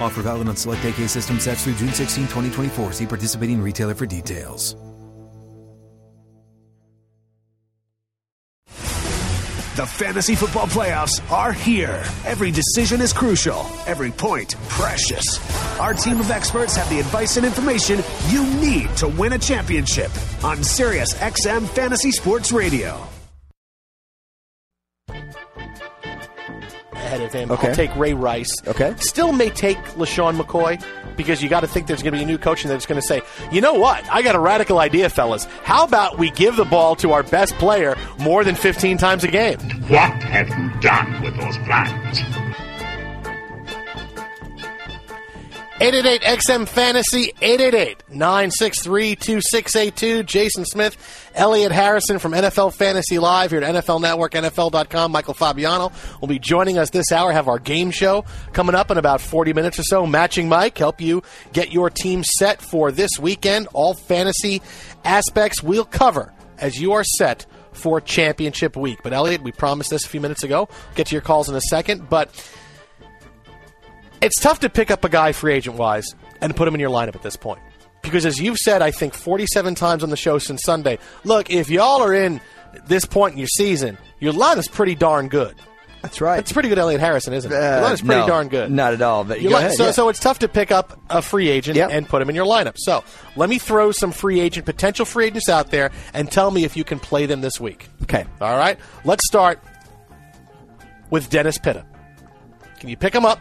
Offer valid on select AK system sets through June 16, 2024. See participating retailer for details. The fantasy football playoffs are here. Every decision is crucial, every point precious. Our team of experts have the advice and information you need to win a championship on Sirius XM Fantasy Sports Radio. Ahead of him. Okay. I'll take Ray Rice. Okay. Still may take LeSean McCoy because you got to think there's going to be a new coach and that's going to say, you know what? I got a radical idea, fellas. How about we give the ball to our best player more than 15 times a game? What have you done with those plans? 888 XM Fantasy, 888 963 2682. Jason Smith, Elliot Harrison from NFL Fantasy Live here at NFL Network, NFL.com. Michael Fabiano will be joining us this hour. Have our game show coming up in about 40 minutes or so. Matching Mike, help you get your team set for this weekend. All fantasy aspects we'll cover as you are set for championship week. But Elliot, we promised this a few minutes ago. Get to your calls in a second. But it's tough to pick up a guy free agent wise and put him in your lineup at this point. Because as you've said, I think 47 times on the show since Sunday, look, if y'all are in this point in your season, your line is pretty darn good. That's right. It's pretty good, Elliot Harrison, isn't it? Uh, your line is pretty no, darn good. Not at all. But line- ahead, so, yeah. so it's tough to pick up a free agent Yep. and put him in your lineup. So let me throw some free agent, potential free agents out there and tell me if you can play them this week. okay. All right? Let's start with Dennis Pitta. Can you pick him up?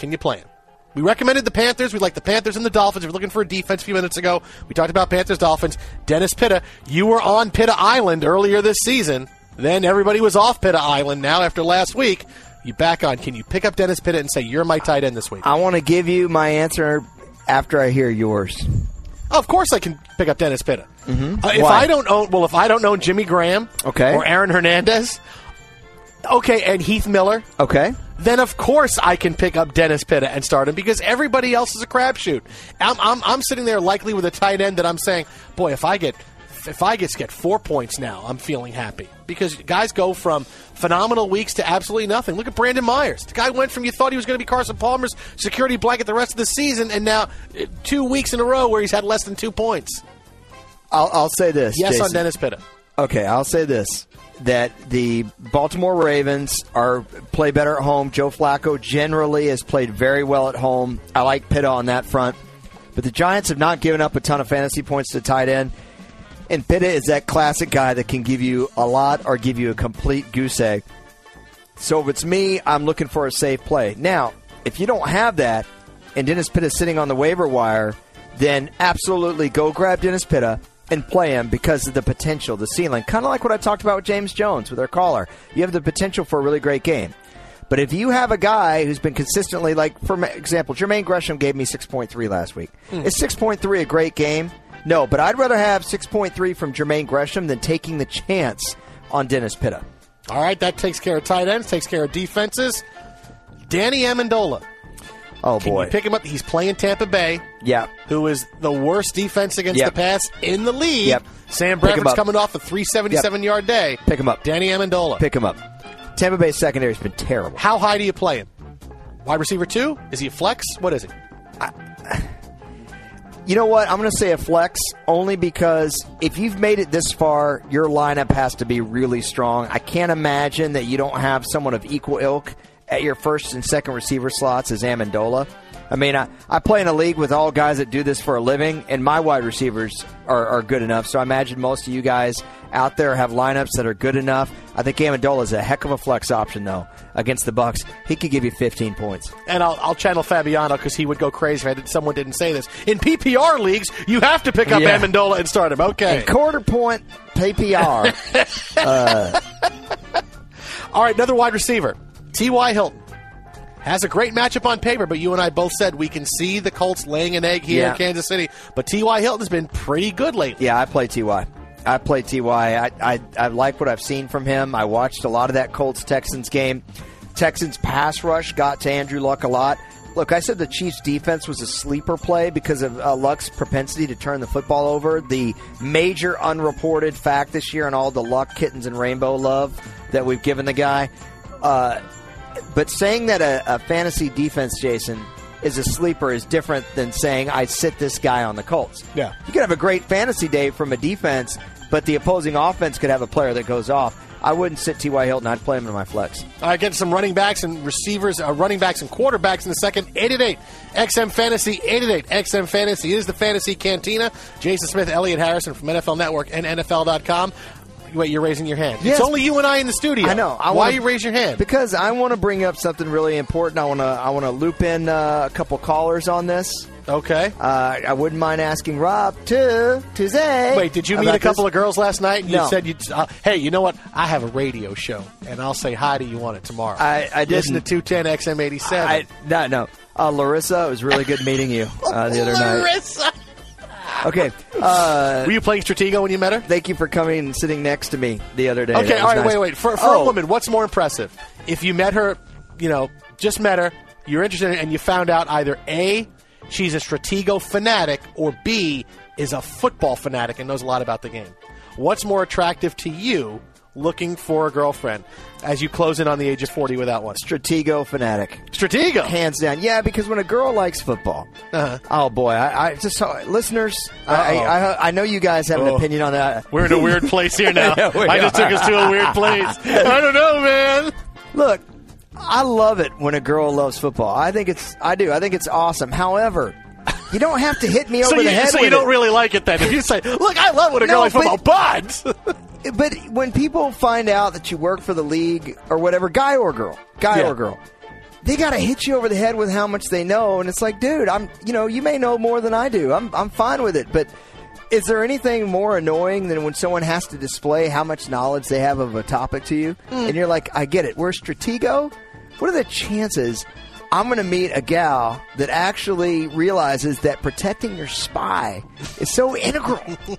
Can you play him? We recommended the Panthers. We like the Panthers and the Dolphins. We were looking for a defense a few minutes ago. We talked about Panthers, Dolphins. Dennis Pitta, you were on Pitta Island earlier this season. Then everybody was off Pitta Island. Now, after last week, you back on. Can you pick up Dennis Pitta and say, you're my tight end this week? I want to give you my answer after I hear yours. Oh, of course, I can pick up Dennis Pitta. Mm-hmm. Uh, if Why? I don't own, well, if I don't own Jimmy Graham, Okay. or Aaron Hernandez, okay, and Heath Miller, Okay. then of course I can pick up Dennis Pitta and start him because everybody else is a crapshoot. I'm, I'm, I'm sitting there likely with a tight end that I'm saying, boy, if I get if I get get four points now, I'm feeling happy because guys go from phenomenal weeks to absolutely nothing. Look at Brandon Myers. The guy went from you thought he was going to be Carson Palmer's security blanket the rest of the season, and now uh, two weeks in a row where he's had less than two points. I'll, I'll say this. Yes, on Dennis Pitta. Okay, I'll say this: that the Baltimore Ravens are play better at home. Joe Flacco generally has played very well at home. I like Pitta on that front, but the Giants have not given up a ton of fantasy points to tight end. And Pitta is that classic guy that can give you a lot or give you a complete goose egg. So if it's me, I'm looking for a safe play. Now, if you don't have that, and Dennis Pitta is sitting on the waiver wire, then absolutely go grab Dennis Pitta and play him because of the potential, the ceiling. Kind of like what I talked about with James Jones with our caller. You have the potential for a really great game. But if you have a guy who's been consistently, like for example, Jermaine Gresham gave me 6.3 last week. Hmm. Is 6.3 a great game? No, but I'd rather have 6.3 from Jermaine Gresham than taking the chance on Dennis Pitta. All right, that takes care of tight ends, takes care of defenses. Danny Amendola. Oh Can boy, pick him up? He's playing Tampa Bay. yeah. who is the worst defense against Yep. the pass in the league. Yep. Sam Bradford's coming off a 377 yard day. Pick him up. Danny Amendola. Pick him up. Tampa Bay secondary's been terrible. How high do you play him? Wide receiver two? Is he a flex? What is he? You know what? I'm going to say a flex only because if you've made it this far, your lineup has to be really strong. I can't imagine that you don't have someone of equal ilk at your first and second receiver slots is Amendola. I mean, I, I play in a league with all guys that do this for a living, and my wide receivers are, are good enough. So I imagine most of you guys out there have lineups that are good enough. I think Amendola is a heck of a flex option, though, against the Bucs. He could give you 15 points. And I'll, I'll channel Fabiano because he would go crazy if someone didn't say this. In PPR leagues, you have to pick up Yeah. Amendola and start him. Okay. And quarter point PPR. Uh, all right, another wide receiver. T.Y. Hilton. Has a great matchup on paper, but you and I both said we can see the Colts laying an egg here Yeah. in Kansas City. But T.Y. Hilton has been pretty good lately. Yeah, I play Ty. I play Ty. I, I I like what I've seen from him. I watched a lot of that Colts Texans game. Texans pass rush got to Andrew Luck a lot. Look, I said the Chiefs defense was a sleeper play because of uh, Luck's propensity to turn the football over. The major unreported fact this year and all the Luck kittens and rainbow love that we've given the guy. Uh, but saying that a, a fantasy defense, Jason, is a sleeper is different than saying I sit this guy on the Colts. Yeah. You could have a great fantasy day from a defense, but the opposing offense could have a player that goes off. I wouldn't sit T.Y. Hilton. I'd play him in my flex. All right, get some running backs and receivers, uh, running backs and quarterbacks in the second. 888 XM Fantasy, 888 XM Fantasy is the Fantasy Cantina. Jason Smith, Elliot Harrison from NFL Network and NFL.com. Wait, you're raising your hand. Yes. It's only you and I in the studio. I know. I Why wanna- you raise your hand? Because I want to bring up something really important. I want to I want to loop in uh, a couple callers on this. Okay. Uh, I wouldn't mind asking Rob to Tuesday. Wait, did you meet a couple this. of girls last night? And you No. said you, uh, "Hey, you know what? I have a radio show, and I'll say hi to you on it tomorrow." I- I listen to two ten XM eighty seven. I, no, no. Uh, Larissa, it was really good meeting you uh, the other night. Larissa. Okay. Uh, Were you playing Stratego when you met her? thank you for coming and sitting next to me the other day. Okay, all right, nice. wait, wait. For, for Oh, a woman, what's more impressive? If you met her, you know, just met her, you're interested in her, and you found out either A, she's a Stratego fanatic, or B, is a football fanatic and knows a lot about the game. What's more attractive to you looking for a girlfriend as you close in on the age of 40 without one? Stratego fanatic. Stratego! Hands down. Yeah, because when a girl likes football, Uh-huh. oh boy, I, I just saw listeners. I, I, I, know you guys have an Oh. opinion on that. We're in a weird place here now. Yeah, I just took us to a weird place. I don't know, man. Look, I love it when a girl loves football. I think it's, I do. I think it's awesome. However, you don't have to hit me over So, you, the head so you don't it. really like it then. If you say, look, I love when a girl No, likes football, but. But when people find out that you work for the league or whatever, guy or girl, guy Yeah. or girl, they got to hit you over the head with how much they know, and it's like, dude, I'm, you know, you may know more than I do. I'm, I'm fine with it, but. Is there anything more annoying than when someone has to display how much knowledge they have of a topic to you? Hmm. And you're like, I get it. We're Stratego. What are the chances I'm going to meet a gal that actually realizes that protecting your spy is so integral?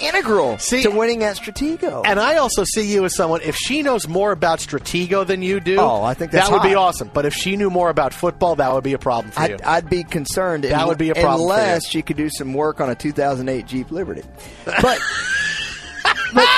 integral See- to winning at Stratego. And I also see you as someone, if she knows more about Stratego than you do, Oh, I think that's that would be awesome. But if she knew more about football, that would be a problem for you. I'd, I'd be concerned. That would be a problem unless she could do some work on a 2008 Jeep Liberty. But, but,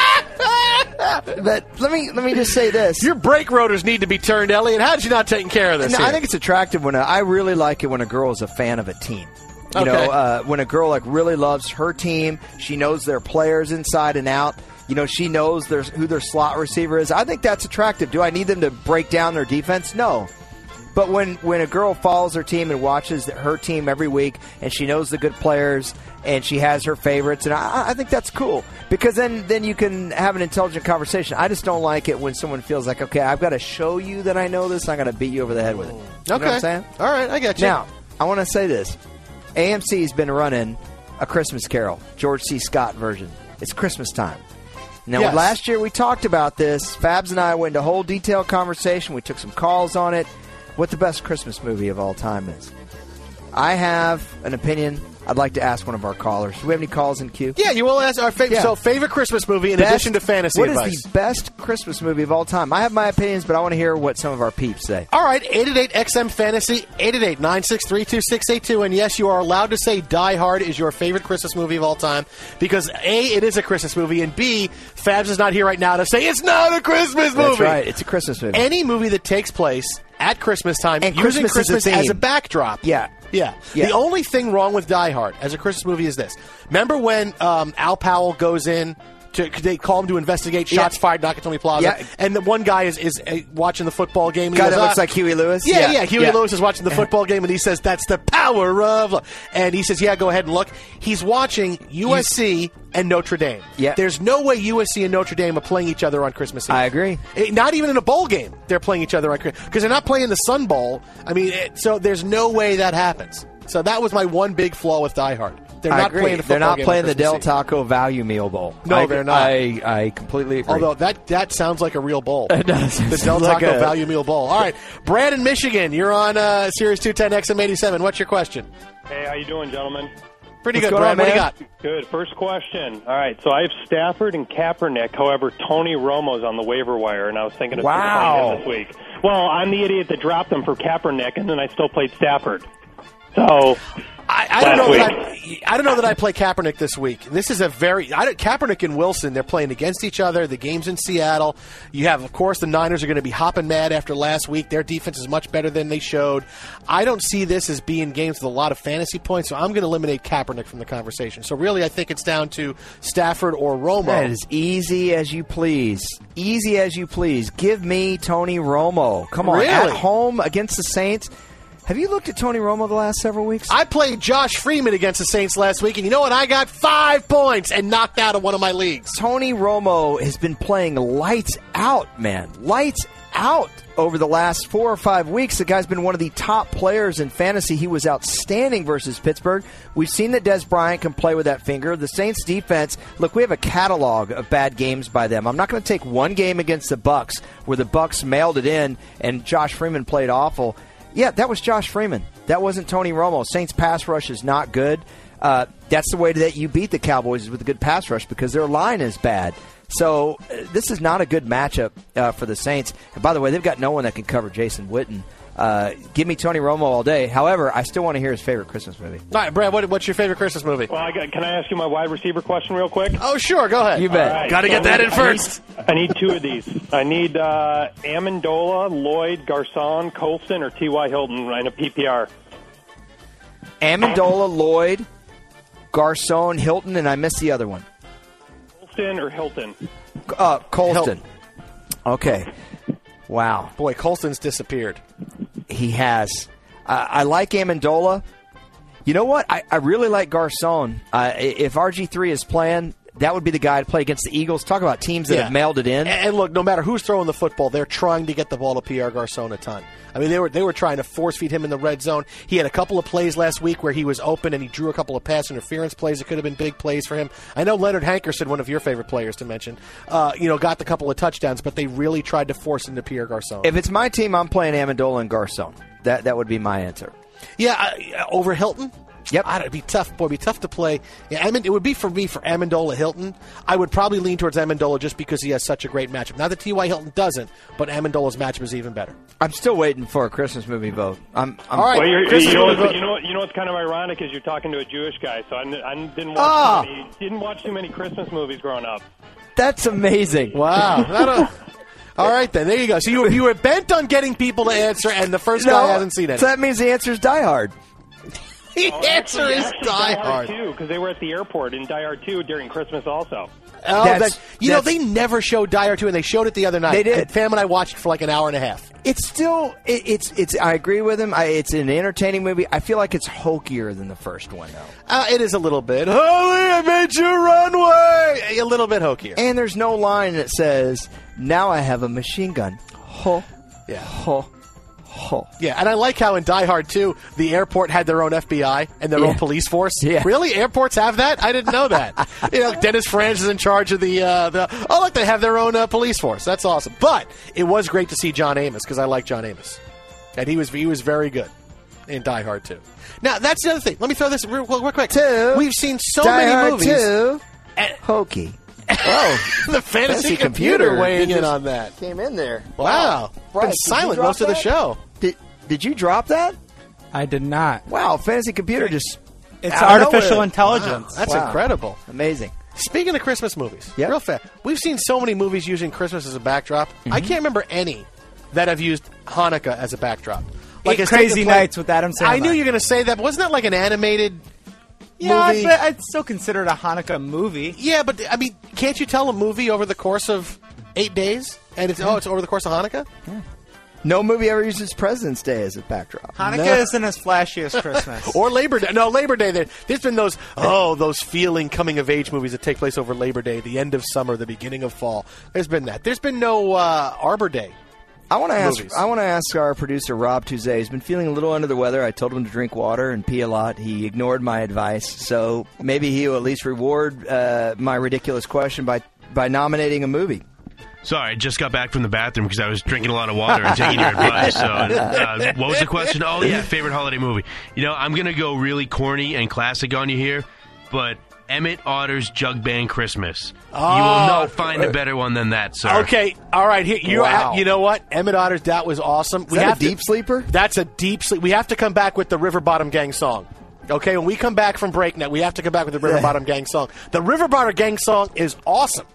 but let me let me just say this. Your brake rotors need to be turned, Elliot. How did you not taking care of this? No? I think it's attractive when a, I really like it when a girl is a fan of a team. You Okay. know, uh, when a girl like really loves her team, she knows their players inside and out. You know, she knows there's who their slot receiver is. I think that's attractive. Do I need them to break down their defense? No. But when, when a girl follows her team and watches her team every week, and she knows the good players, and she has her favorites, and I, I think that's cool because then then you can have an intelligent conversation. I just don't like it when someone feels like, okay, I've got to show you that I know this. I'm going to beat you over the head with it. You know okay. what I'm saying? All right, I got you. Now, I want to say this. AMC's been running a Christmas Carol, George C. Scott version. It's Christmas time. Now, Yes. last year we talked about this. Fabs and I went into a whole detailed conversation. We took some calls on it. What the best Christmas movie of all time is. I have an opinion. I'd like to ask one of our callers. Do we have any calls in queue? Yeah, you will ask our favorite. Yeah. So, favorite Christmas movie in Best- addition to fantasy What is advice. the best Christmas movie of all time? I have my opinions, but I want to hear what some of our peeps say. All right, 888 XM Fantasy, 888 963 2682. And yes, you are allowed to say Die Hard is your favorite Christmas movie of all time because A, it is a Christmas movie, and B, Fabs is not here right now to say it's not a Christmas movie. That's right. It's a Christmas movie. Any movie that takes place at Christmas time And using Christmas Christmas as a theme. backdrop. Yeah. Yeah. Yeah. The only thing wrong with Die Hard as a Christmas movie is this. Remember when um, Al Powell goes in to they call him to investigate shots Yeah. fired Nakatomi Plaza, Yeah. and the one guy is is uh, watching the football game. Guy goes, that looks "Ah." like Huey Lewis? Yeah, Yeah. yeah. Huey Yeah. Lewis is watching the football game, and he says, "That's the power of." And he says, "Yeah, go ahead and look." He's watching USC and Notre Dame. Yeah. There's no way USC and Notre Dame are playing each other on Christmas Eve. I agree. Eh, Not even in a bowl game, they're playing each other on Christmas because they're not playing the Sun Bowl. I mean, it, so there's no way that happens. So that was my one big flaw with Die Hard. They're I not agree. playing the They're not playing the Christmas Del Eve. Taco Value Meal Bowl. No, I, they're not. I, I completely agree. Although that that sounds like a real bowl. It does. The Del sounds like Taco a- Value Meal Bowl. All right, Brandon, Michigan, you're on uh, Sirius 210 XM87. What's your question? Hey, how you doing, gentlemen? Pretty What's good, going Brad. on, what do you got? Good. First question. All right, so I have Stafford and Kaepernick. However, Tony Romo's on the waiver wire, and I was thinking of Wow. playing him this week. Well, I'm the idiot that dropped him for Kaepernick, and then I still played Stafford. So I, I don't know that I, I don't know that I play Kaepernick this week. This is a very I don't, Kaepernick and Wilson. They're playing against each other. The game's in Seattle. You have, of course, the Niners are going to be hopping mad after last week. Their defense is much better than they showed. I don't see this as being games with a lot of fantasy points, so I'm going to eliminate Kaepernick from the conversation. So really, I think it's down to Stafford or Romo. That is easy as you please. Easy as you please. Give me Tony Romo. Come on. Really? At home against the Saints. Have you looked at Tony Romo the last several weeks? I played Josh Freeman against the Saints last week, and you know what? I got five points and knocked out of one of my leagues. Tony Romo has been playing lights out, man. Lights out over the last four or five weeks. The guy's been one of the top players in fantasy. He was outstanding versus Pittsburgh. We've seen that Dez Bryant can play with that finger. The Saints defense, look, we have a catalog of bad games by them. I'm not going to take one game against the Bucs where the Bucs mailed it in and Josh Freeman played awful. Yeah, that was Josh Freeman. That wasn't Tony Romo. Saints pass rush is not good. Uh, that's the way that you beat the Cowboys is with a good pass rush because their line is bad. So uh, this is not a good matchup uh, for the Saints. And by the way, they've got no one that can cover Jason Witten. Uh, give me Tony Romo all day. However, I still want to hear his favorite Christmas movie. All right, Brad, what, what's your favorite Christmas movie? Well, I got, can I ask you my wide receiver question real quick? Oh, sure, go ahead. You bet. All right, Got to get so that in I first. Need, I need two of these. I need uh, Amendola, Lloyd, Garcon, Colston, or T.Y. Hilton in a PPR. Amendola, Lloyd, Garcon, Hilton, and I missed the other one. Colston or Hilton? Uh, Colston. Hilton. Okay. Wow. Boy, Colston's disappeared. He has. Uh, I like Amendola. You know what? I, I really like Garcon. Uh, if RG3 is playing, that would be the guy to play against the Eagles. Talk about teams that Yeah. have mailed it in. And, look, no matter who's throwing the football, they're trying to get the ball to Pierre Garcon a ton. I mean, they were they were trying to force feed him in the red zone. He had a couple of plays last week where he was open and he drew a couple of pass interference plays that could have been big plays for him. I know Leonard Hankerson, one of your favorite players to mention, uh, you know, got the couple of touchdowns, but they really tried to force into Pierre Garcon. If it's my team, I'm playing Amendola and Garcon. That that would be my answer. Yeah, uh, over Hilton. Yep. I, it'd be tough. Boy, it'd be tough to play. Yeah, Amend- it would be for me for Amendola Hilton. I would probably lean towards Amendola just because he has such a great matchup. Not that T.Y. Hilton doesn't, but Amendola's matchup is even better. I'm still waiting for a Christmas movie vote. I'm, I'm All right. Well, you're, you, know, gonna what's- vote- you know, what- you know what's kind of ironic is you're talking to a Jewish guy, so I didn't watch Ah. too many, didn't watch too many Christmas movies growing up. That's amazing. Wow. All right, then. There you go. So you, you were bent on getting people to answer, and the first No, guy hasn't seen it. So that means the answer is Die Hard. The answer is Actually, Die Hard. too, because they were at the airport in Die Hard 2 during Christmas also. Oh, That's- that- you know, they never showed Die Hard 2, and they showed it the other night. They did. And Fam and I watched for like an hour and a half. It's still it, it's it's. I agree with him. I, it's an entertaining movie. I feel like it's hokier than the first one though. Uh, it is a little bit. Holy Adventure Runway! A little bit hokier. And there's no line that says, "Now I have a machine gun." Ho, Yeah. ho, Yeah, and I like how in Die Hard 2, the airport had their own FBI and their Yeah. own police force. Yeah. Really? Airports have that? I didn't know that. you know, Dennis Franz is in charge of the, uh, the oh, look, they have their own uh, police force. That's awesome. But it was great to see John Amos because I like John Amos. And he was, he was very good. in Die Hard 2. Now, that's the other thing. Let me throw this real, real quick. Two. We've seen so Die many Hard movies. 2. And- Hokey. Oh, the fantasy, Fantasy computer, computer. weighing in on that. came in there. Wow. Bryce, Been silent drop most of the show. Did Did you drop that? I did not. Wow, fantasy computer just It's artificial nowhere. intelligence. That's Wow. incredible. amazing. Speaking of Christmas movies, Yep. real fast, we've seen so many movies using Christmas as a backdrop. Mm-hmm. I can't remember any that have used Hanukkah as a backdrop. Eight a Crazy state of play- Nights with Adam Sandler. I knew you were going to say that, but wasn't that like an animated Yeah, movie? but I'd still consider it a Hanukkah movie. Yeah, but I mean, can't you tell a movie over the course of eight days? And it's oh, it's over the course of Hanukkah. No movie ever uses President's Day as a backdrop. Hanukkah No. isn't as flashy as Christmas. Or Labor Day. No, Labor Day. There, there's been those, oh, those feeling coming of age movies that take place over Labor Day, the end of summer, the beginning of fall. There's been that. There's been no uh, Arbor Day. I want to ask. Movies. I want to ask our producer Rob Tuesday. He's been feeling a little under the weather. I told him to drink water and pee a lot. He ignored my advice. So maybe he'll at least reward uh, my ridiculous question by by nominating a movie. Sorry, I just got back from the bathroom because I was drinking a lot of water and taking your advice. So, uh, what was the question? Oh, yeah, favorite holiday movie. You know, I'm going to go really corny and classic on you here, but Emmett Otter's Jug Band Christmas. You will Oh. not ah. find a better one than that, sir. Okay, all right. Here, you Wow. you know what? Emmett Otter's that was awesome. Is that a deep sleeper? That's a deep sleep. We have to come back with the River Bottom Gang song. Okay, when we come back from break now, we have to come back with the River Yeah. Bottom Gang song. The River Bottom Gang song is awesome.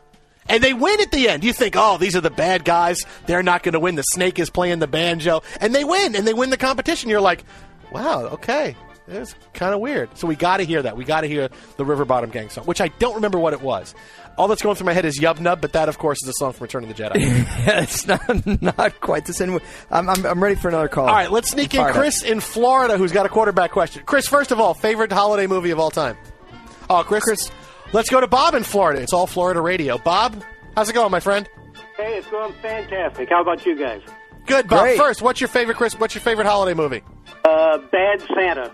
And they win at the end. You think, oh, these are the bad guys. They're not going to win. The snake is playing the banjo. And they win, and they win the competition. You're like, wow, okay. It's kind of weird. So we got to hear that. We got to hear the River Bottom Gang song, which I don't remember what it was. All that's going through my head is Yub Nub, but that, of course, is a song from Return of the Jedi. Yeah, it's not not quite the same. I'm, I'm, I'm ready for another call. All right, let's sneak in Fired up. Chris in Florida, who's got a quarterback question. Chris, first of all, favorite holiday movie of all time? Oh, Chris. Chris. Let's go to Bob in Florida. It's all Florida radio. Bob, how's it going, my friend? Hey, it's going fantastic. How about you guys? Good, Bob. Great. First, what's your favorite Chris? What's your favorite holiday movie? Uh, Bad Santa.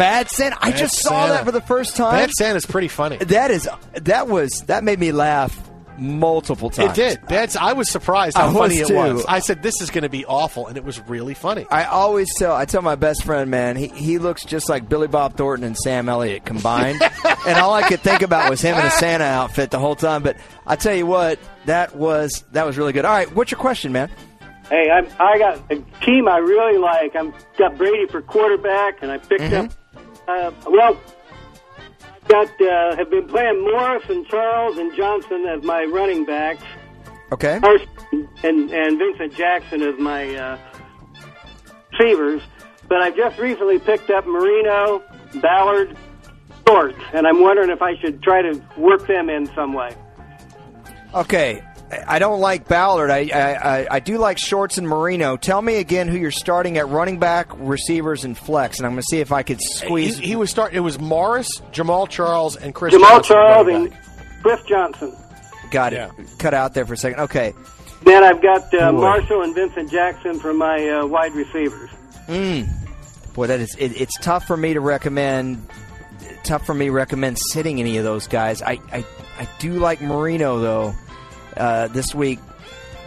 Bad Santa. I Bad just saw that for the first time. Bad Santa's pretty funny. That is that was that made me laugh multiple times. It did. Bad. I was surprised how I funny was it was. I said this is going to be awful, and it was really funny. I always tell I tell my best friend, man, he, he looks just like Billy Bob Thornton and Sam Elliott combined. and all I could think about was him in a Santa outfit the whole time. But I tell you what, that was that was really good. All right, what's your question, man? Hey, I'm, I got a team I really like. I'm got Brady for quarterback, and I picked mm-hmm. up. Uh, well, I've got uh, have been playing Morris and Charles and Johnson as my running backs. Okay. And and Vincent Jackson as my uh, receivers. But I've just recently picked up Moreno, Ballard, Short, and I'm wondering if I should try to work them in some way. Okay. I don't like Ballard. I, I, I, I do like Shorts and Moreno. Tell me again who you're starting at running back, receivers, and flex, and I'm going to see if I could squeeze. he was start. It was Morris, Jamaal Charles, and Chris. Jamaal Johnson, Charles running and back. Cliff Johnson. Got it. Yeah. Cut out there for a second. Okay. Then I've got uh, Marshall and Vincent Jackson for my uh, wide receivers. Hmm. Boy, that is it, it's tough for me to recommend. Tough for me to recommend sitting any of those guys. I I, I do like Moreno though. Uh, this week,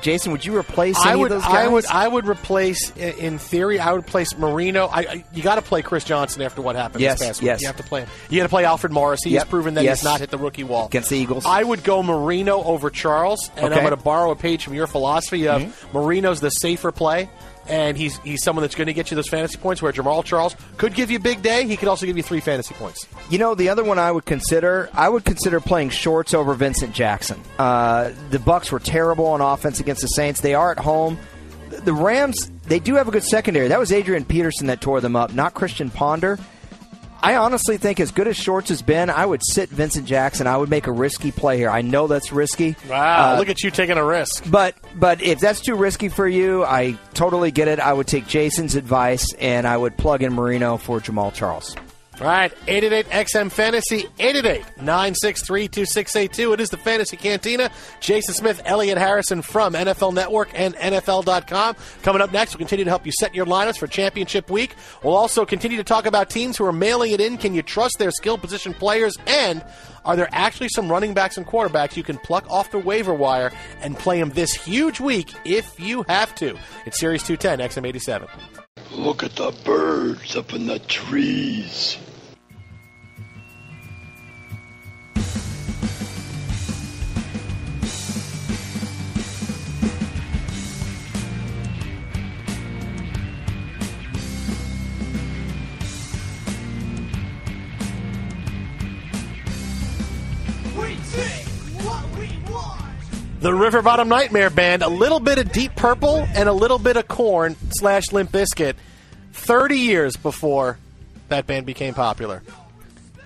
Jason, would you replace any I would, of those guys? I would, I would replace. In theory, I would place Moreno. I, I you got to play Chris Johnson after what happened Yes, this past week. yes. You have to play him. You got to play Alfred Morris. He's Yep, proven that yes. he's not hit the rookie wall against the Eagles. I would go Moreno over Charles, and Okay. I'm going to borrow a page from your philosophy of Mm-hmm. Moreno's the safer play, and he's he's someone that's going to get you those fantasy points. Where Jamaal Charles could give you a big day, he could also give you three fantasy points. You know, the other one I would consider, I would consider playing Shorts over Vincent Jackson. Uh, the Bucs were terrible on offense against the Saints. They are at home. The Rams, they do have a good secondary. That was Adrian Peterson that tore them up, not Christian Ponder. I honestly think, as good as Shorts has been, I would sit Vincent Jackson. I would make a risky play here. I know that's risky. Wow, Uh, look at you taking a risk. But but if that's too risky for you, I totally get it. I would take Jason's advice and I would plug in Moreno for Jamaal Charles. All right, 888 XM Fantasy, 888 963 2682. It is the Fantasy Cantina. Jason Smith, Elliot Harrison from NFL Network and NFL.com. Coming up next, we'll continue to help you set your lineups for championship week. We'll also continue to talk about teams who are mailing it in. Can you trust their skill position players? And are there actually some running backs and quarterbacks you can pluck off the waiver wire and play them this huge week if you have to? It's Sirius 210, XM87. Look at the birds up in the trees. The River Bottom Nightmare Band, a little bit of Deep Purple and a little bit of Korn slash Limp Bizkit, 30 years before that band became popular.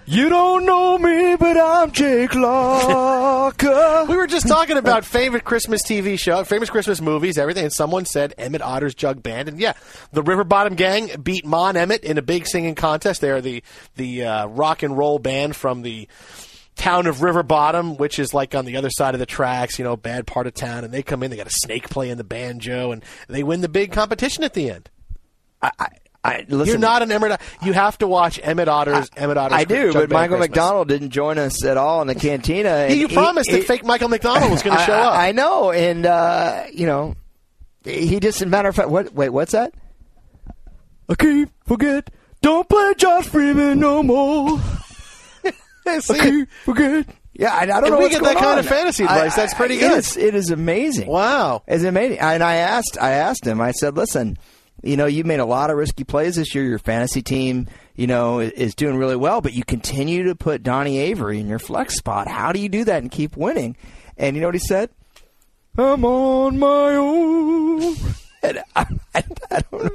You don't know me, but I'm Jake Locker. we were just talking about favorite Christmas TV show, famous Christmas movies, everything, and someone said Emmett Otter's Jug Band, and yeah, the River Bottom Gang beat Mon Emmett in a big singing contest. They are the the uh, rock and roll band from the town of River Bottom, which is like on the other side of the tracks, you know, bad part of town, and they come in, they got a snake playing the banjo, and they win the big competition at the end. I, I, listen, You're not an Emmett. You have to watch Emmett Otter's Emmett Otter's. I do, but Michael Christmas. McDonald didn't join us at all in the cantina. Yeah, you he- promised he- that fake Michael McDonald was going to show up. I, I know, and uh, you know, he just. Matter of fact, what? Wait, what's that? I keep forget. Don't play Josh Freeman no more. I keep forget. Yeah, I, I don't And know we get that kind on. of fantasy I- advice. That's I- pretty it good. is- it is amazing. Wow, it's amazing. And I asked, I asked him. I said, "Listen, you know, you made a lot of risky plays this year. Your fantasy team, you know, i- is doing really well, but you continue to put Donnie Avery in your flex spot. How do you do that and keep winning?" And you know what he said? I'm on my own. And I, I, I don't,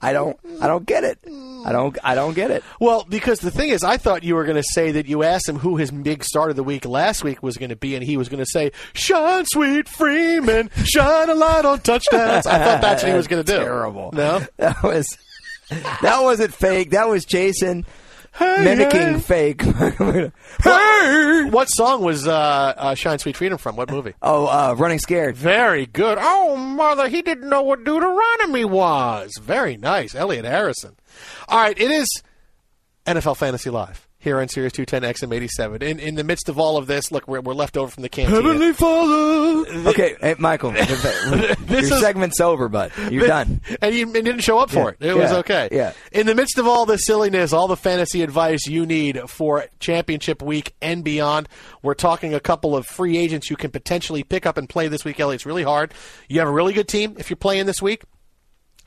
I don't, I don't get it. I don't, I don't get it. Well, because the thing is, I thought you were going to say that you asked him who his big start of the week last week was going to be, and he was going to say, "Shine, sweet Freeman, shine a light on touchdowns." I thought that's what he was going to do. Terrible. No, That was that wasn't fake. That was Jason mimicking hey. fake. Hey, what song was uh, uh, "Shine, Sweet Freedom" from? What movie? oh, uh, running scared. Very good. Oh, mother, he didn't know what Deuteronomy was. Very nice, Elliot Harrison. All right, it is NFL Fantasy Live here on Sirius 210 XM87. In in the midst of all of this, look, we're, we're left over from the cantina. Father. Okay, hey, Michael, uh, your is- segment's over, but you're done. And you, and you didn't show up for Yeah, it. It was okay. yeah. In the midst of all the silliness, all the fantasy advice you need for championship week and beyond, we're talking a couple of free agents you can potentially pick up and play this week, Elliot. It's really hard. You have a really good team if you're playing this week.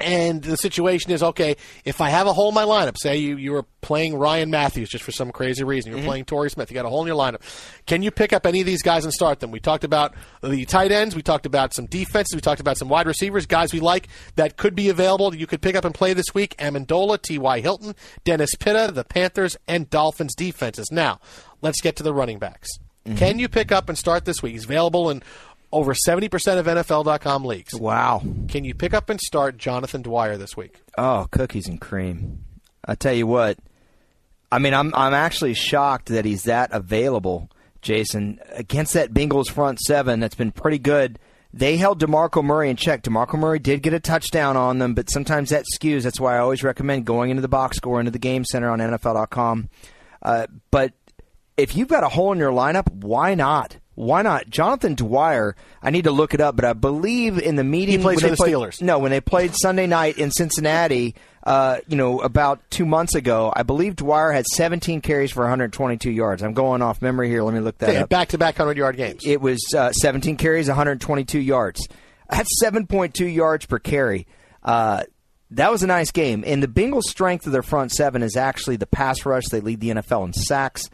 And the situation is okay. If I have a hole in my lineup, say you, you were playing Ryan Mathews just for some crazy reason, you're mm-hmm. playing Torrey Smith, you got a hole in your lineup. Can you pick up any of these guys and start them? We talked about the tight ends, we talked about some defenses, we talked about some wide receivers, guys we like that could be available. That you could pick up and play this week. Amendola, T.Y. Hilton, Dennis Pitta, the Panthers, and Dolphins defenses. Now, let's get to the running backs. Mm-hmm. Can you pick up and start this week? He's available in over 70% of NFL.com leagues. Wow. Can you pick up and start Jonathan Dwyer this week? Oh, cookies and cream. I tell you what. I mean, I'm I'm actually shocked that he's that available, Jason, against that Bengals front seven that's been pretty good. They held DeMarco Murray in check. DeMarco Murray did get a touchdown on them, but sometimes that skews. That's why I always recommend going into the box score, into the game center on NFL.com. Uh, but if you've got a hole in your lineup, why not? Why not? Jonathan Dwyer, I need to look it up, but I believe in the meeting He plays when for they the played- Steelers. No, when they played Sunday night in Cincinnati, uh, you know, about two months ago, I believe Dwyer had 17 carries for 122 yards. I'm going off memory here. Let me look that up. Back to back 100 yard games. It was uh, 17 carries, 122 yards. That's 7.2 yards per carry. Uh, that was a nice game. And the Bengals' strength of their front seven is actually the pass rush. They lead the NFL in sacks.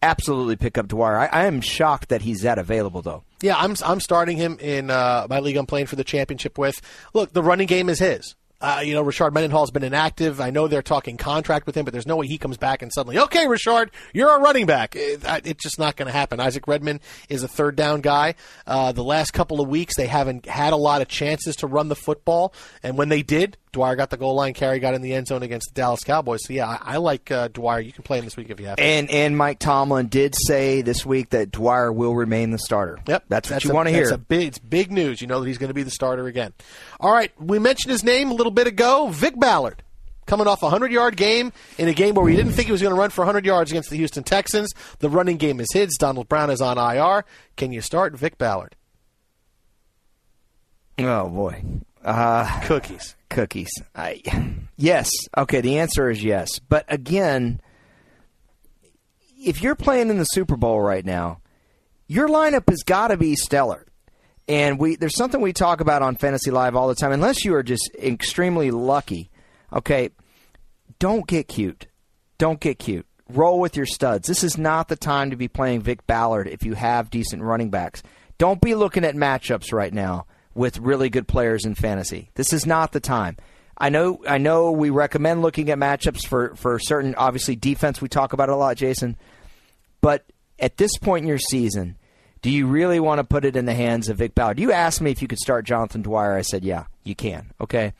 Absolutely pick up Dwyer. I, I am shocked that he's that available, though. Yeah, I'm I'm starting him in uh, my league I'm playing for the championship with. Look, the running game is his. Uh, you know, Rashard Mendenhall's been inactive. I know they're talking contract with him, but there's no way he comes back and suddenly, okay, Richard, you're a running back. It, it's just not going to happen. Isaac Redman is a third down guy. Uh, the last couple of weeks, they haven't had a lot of chances to run the football, and when they did, Dwyer got the goal line carry, got in the end zone against the Dallas Cowboys. So yeah, I, I like uh, Dwyer. You can play him this week if you have to. And and Mike Tomlin did say this week that Dwyer will remain the starter. Yep, that's what you want to hear. A big, it's big news. You know that he's going to be the starter again. All right, we mentioned his name a little bit ago. Vick Ballard, coming off a hundred-yard game in a game where we didn't think he was going to run for hundred yards against the Houston Texans. The running game is his. Donald Brown is on IR. Can you start Vick Ballard? Oh boy. Uh, cookies. Cookies. I, yes. Okay. The answer is yes. But again, if you're playing in the Super Bowl right now, your lineup has got to be stellar. And we there's something we talk about on Fantasy Live all the time. Unless you are just extremely lucky, okay, don't get cute. Don't get cute. Roll with your studs. This is not the time to be playing Vick Ballard if you have decent running backs. Don't be looking at matchups right now with really good players in fantasy. This is not the time. I know I know we recommend looking at matchups for, for certain obviously defense we talk about a lot, Jason. But at this point in your season, do you really want to put it in the hands of Vick Ballard? You asked me if you could start Jonathan Dwyer. I said, yeah, you can. Okay.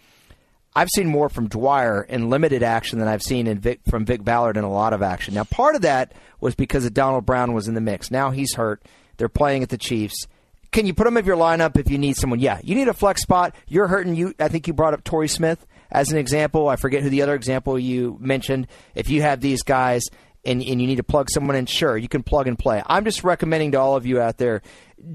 I've seen more from Dwyer in limited action than I've seen in Vick, from Vick Ballard in a lot of action. Now, part of that was because of Donald Brown was in the mix. Now he's hurt. They're playing at the Chiefs. Can you put him in your lineup if you need someone? Yeah, you need a flex spot. You're hurting. You, I think you brought up Torrey Smith as an example. I forget who the other example you mentioned. If you have these guys and, and you need to plug someone in, sure, you can plug and play. I'm just recommending to all of you out there,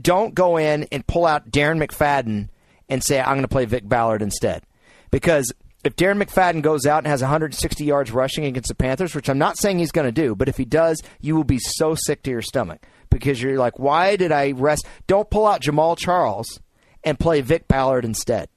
don't go in and pull out Darren McFadden and say I'm going to play Vick Ballard instead, because if Darren McFadden goes out and has 160 yards rushing against the Panthers, which I'm not saying he's going to do, but if he does, you will be so sick to your stomach because you're like, why did I rest? Don't pull out Jamaal Charles and play Vick Ballard instead.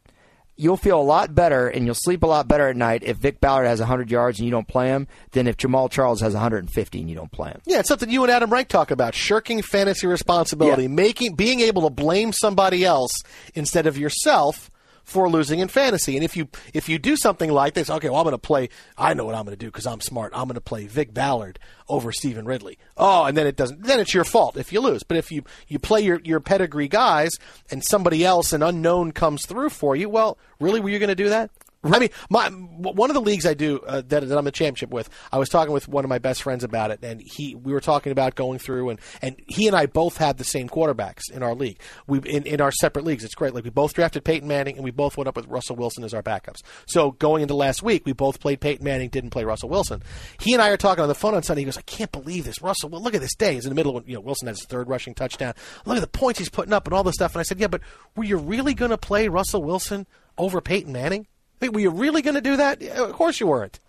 You'll feel a lot better and you'll sleep a lot better at night if Vick Ballard has 100 yards and you don't play him than if Jamaal Charles has 150 and you don't play him. Yeah, it's something you and Adam Wright talk about: shirking fantasy responsibility, Yeah. making, being able to blame somebody else instead of yourself for losing in fantasy. And if you if you do something like this, okay, well I'm going to play. I know what I'm going to do because I'm smart. I'm going to play Vick Ballard over Stevan Ridley. Oh, and then it doesn't. Then it's your fault if you lose. But if you you play your your pedigree guys and somebody else, an unknown, comes through for you, well, really, were you going to do that? I mean, my one of the leagues I do uh, that, that I'm a championship with. I was talking with one of my best friends about it, and he we were talking about going through, and, and he and I both had the same quarterbacks in our league. We in, in our separate leagues. It's great. Like we both drafted Peyton Manning, and we both went up with Russell Wilson as our backups. So going into last week, we both played Peyton Manning, didn't play Russell Wilson. He and I are talking on the phone on Sunday. He goes, "I can't believe this, Russell. Well, look at this day. He's in the middle of you know Wilson has his third rushing touchdown. Look at the points he's putting up and all this stuff." And I said, "Yeah, but were you really going to play Russell Wilson over Peyton Manning?" Were you really going to do that? Of course you weren't.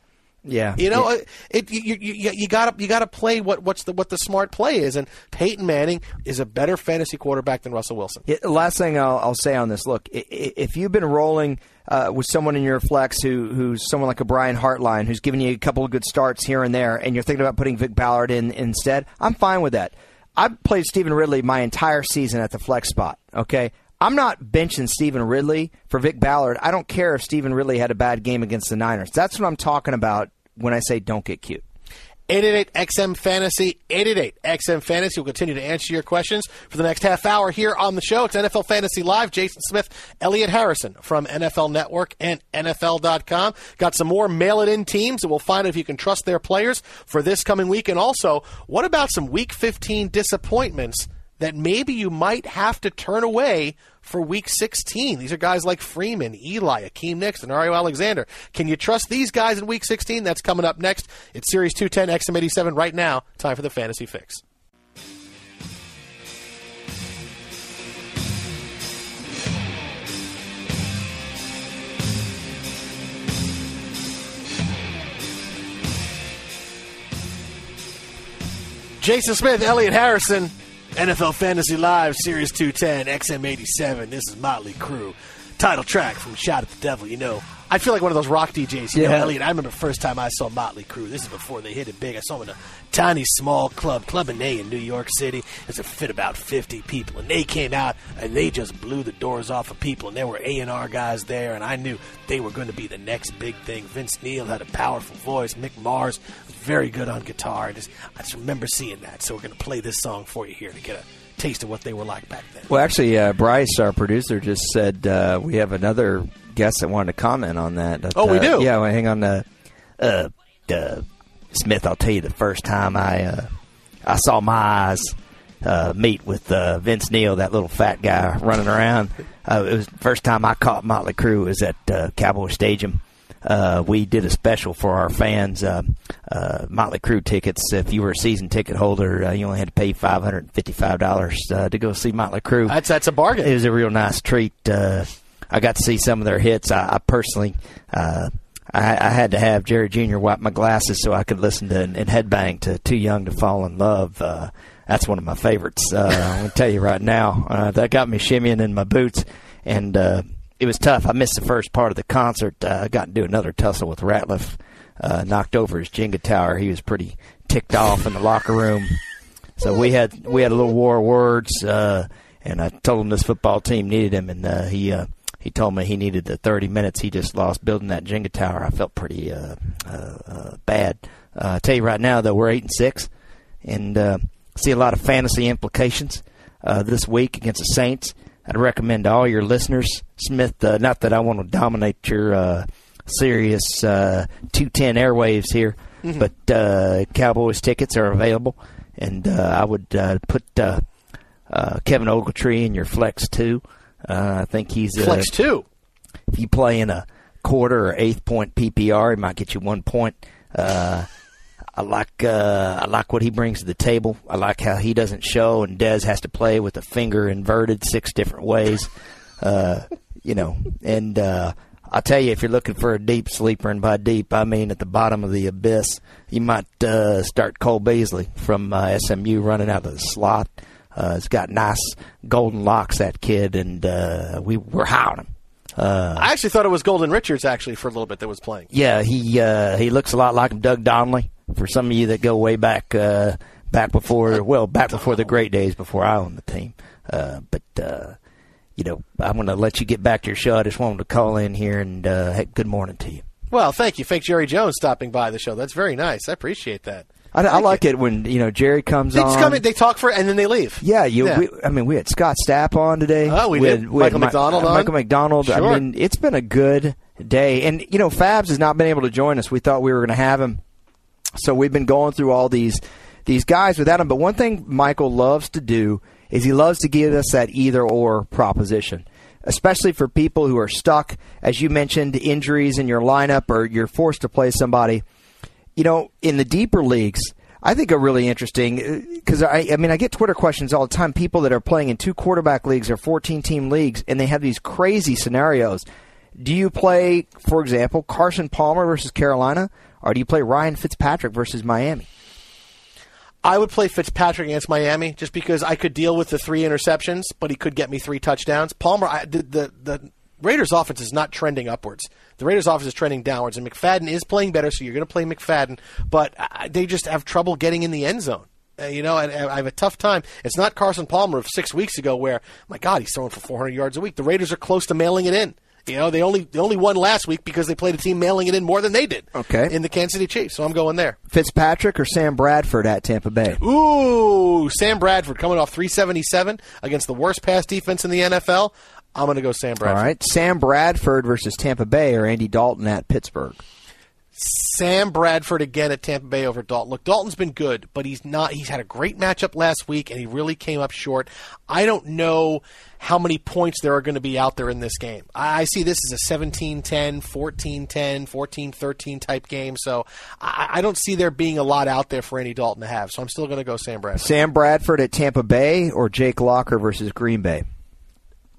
Yeah, You know, Yeah. uh, it, you you you got to you got to play what what's the what the smart play is, and Peyton Manning is a better fantasy quarterback than Russell Wilson. Yeah, the last thing I'll, I'll say on this: Look, if you've been rolling uh, with someone in your flex who who's someone like a Brian Hartline who's giving you a couple of good starts here and there, and you're thinking about putting Vick Ballard in instead, I'm fine with that. I've played Stevan Ridley my entire season at the flex spot. Okay. I'm not benching Stevan Ridley for Vick Ballard. I don't care if Stevan Ridley had a bad game against the Niners. That's what I'm talking about when I say don't get cute. 888 XM Fantasy, 888 XM Fantasy. We'll continue to answer your questions for the next half hour here on the show. It's NFL Fantasy Live. Jason Smith, Elliot Harrison from NFL Network and NFL.com. Got some more mail it in teams and we'll find out if you can trust their players for this coming week. And also, what about some week 15 disappointments that maybe you might have to turn away for week 16. These are guys like Freeman, Eli, Hakeem Nicks, and Ario Alexander. Can you trust these guys in week 16? That's coming up next. It's Sirius 210 XM87 right now. Time for the Fantasy Fix. Jason Smith, Elliot Harrison, NFL Fantasy Live, Sirius 210, XM87. This is Motley Crue. Title track from Shout at the Devil. You know, I feel like one of those rock DJs. You know, Elliot, I remember the first time I saw Motley Crue. This is before they hit it big. I saw them in a tiny, small club, Club and A in New York City. It's a fit about 50 people. And they came out and they just blew the doors off of people. And there were A&R guys there. And I knew they were going to be the next big thing. Vince Neil had a powerful voice. Mick Mars was very good on guitar. I just, I just remember seeing that. So we're going to play this song for you here to get a taste of what they were like back then. Well, actually, uh, Bryce, our producer, just said uh, we have another guest that wanted to comment on that. Oh, we Uh, do? Yeah, well, hang on. Uh, uh, uh, Smith, I'll tell you the first time I uh, I saw my eyes uh, meet with uh, Vince Neil, that little fat guy running around. Uh, it was the first time I caught Motley Crue was at uh, Cowboy Stadium. Uh, we did a special for our fans, uh, uh, Motley Crue tickets. If you were a season ticket holder, uh, you only had to pay five hundred and fifty-five dollars uh, to go see Motley Crue. That's that's a bargain. It was a real nice treat. Uh, I got to see some of their hits. I, I personally, uh, I, I had to have Jerry Jr. wipe my glasses so I could listen to and, and headbang to "Too Young to Fall in Love." Uh, that's one of my favorites. Uh, I'm gonna tell you right now, uh, that got me shimmying in my boots, and uh, it was tough. I missed the first part of the concert. Uh, I got to do another tussle with Ratliff. Uh, knocked over his Jenga tower. He was pretty ticked off in the locker room. So we had we had a little war of words, uh, and I told him this football team needed him, and uh, he uh, he told me he needed the 30 minutes he just lost building that Jenga tower. I felt pretty uh, uh, uh, bad. Uh, I tell you right now, though, we're eight and six, and uh, see a lot of fantasy implications uh, this week against the Saints. I'd recommend to all your listeners, Smith. Uh, not that I want to dominate your uh, Sirius uh, 210 airwaves here, Mhm. but uh, Cowboys tickets are available, and uh, I would uh, put uh, uh, Kevin Ogletree in your flex two. Uh, I think he's Flex two. If you play in a quarter or eighth point PPR, he might get you one point. I like uh, I like what he brings to the table. I like how he doesn't show, and Dez has to play with a finger inverted six different ways. Uh, you know, and uh, I'll tell you, if you're looking for a deep sleeper, and by deep I mean at the bottom of the abyss, you might uh, start Cole Beasley from uh, SMU running out of the slot. Uh, he's got nice golden locks, that kid, and uh, we we're high on him. Uh, I actually thought it was Golden Richards actually for a little bit that was playing. yeah, he uh, he looks a lot like Doug Donnelly. For some of you that go way back, uh, back before well, back before the great days before I owned the team. Uh, but uh, you know, I'm going to let you get back to your show. I just wanted to call in here and uh, hey, good morning to you. Well, thank you, fake Jerry Jones, stopping by the show. That's very nice. I appreciate that. I, I like it when you know Jerry comes They on. just come in, they talk for, and then they leave. Yeah, you. We, I mean, we had Scott Stapp on today. Oh, we had, did. had Michael Mi- McDonald uh, on? Michael McDonald. Sure. I mean, it's been a good day, and you know, Fabs has not been able to join us. We thought we were going to have him, so we've been going through all these these guys without him. But one thing Michael loves to do is he loves to give us that either or proposition. Especially for people who are stuck, as you mentioned, injuries in your lineup, or you're forced to play somebody you know, in the deeper leagues, I think are really interesting uh, because I, I mean, I get Twitter questions all the time. People that are playing in two quarterback leagues or 14 team leagues, and they have these crazy scenarios. Do you play, for example, Carson Palmer versus Carolina, or do you play Ryan Fitzpatrick versus Miami? I would play Fitzpatrick against Miami just because I could deal with the three interceptions, but he could get me three touchdowns. Palmer, I, the, the the Raiders' offense is not trending upwards. The Raiders' offense is trending downwards, and McFadden is playing better, so you're going to play McFadden, but uh, they just have trouble getting in the end zone. Uh, you know, and, and I have a tough time. It's not Carson Palmer of six weeks ago, where my God, he's throwing for 400 yards a week. The Raiders are close to mailing it in. You know, they only they only won last week because they played a team mailing it in more than they did. Okay. in the Kansas City Chiefs. So I'm going there. Fitzpatrick or Sam Bradford at Tampa Bay? Ooh, Sam Bradford coming off 377 against the worst pass defense in the NFL. I'm going to go Sam Bradford. All right, Sam Bradford versus Tampa Bay or Andy Dalton at Pittsburgh. Sam Bradford again at Tampa Bay over Dalton. Look, Dalton's been good, but he's not. He's had a great matchup last week, and he really came up short. I don't know how many points there are going to be out there in this game. I see this as a 17-10, 14-10, 14-13 type game. So I I don't see there being a lot out there for Andy Dalton to have. So I'm still going to go Sam Bradford. Sam Bradford at Tampa Bay or Jake Locker versus Green Bay?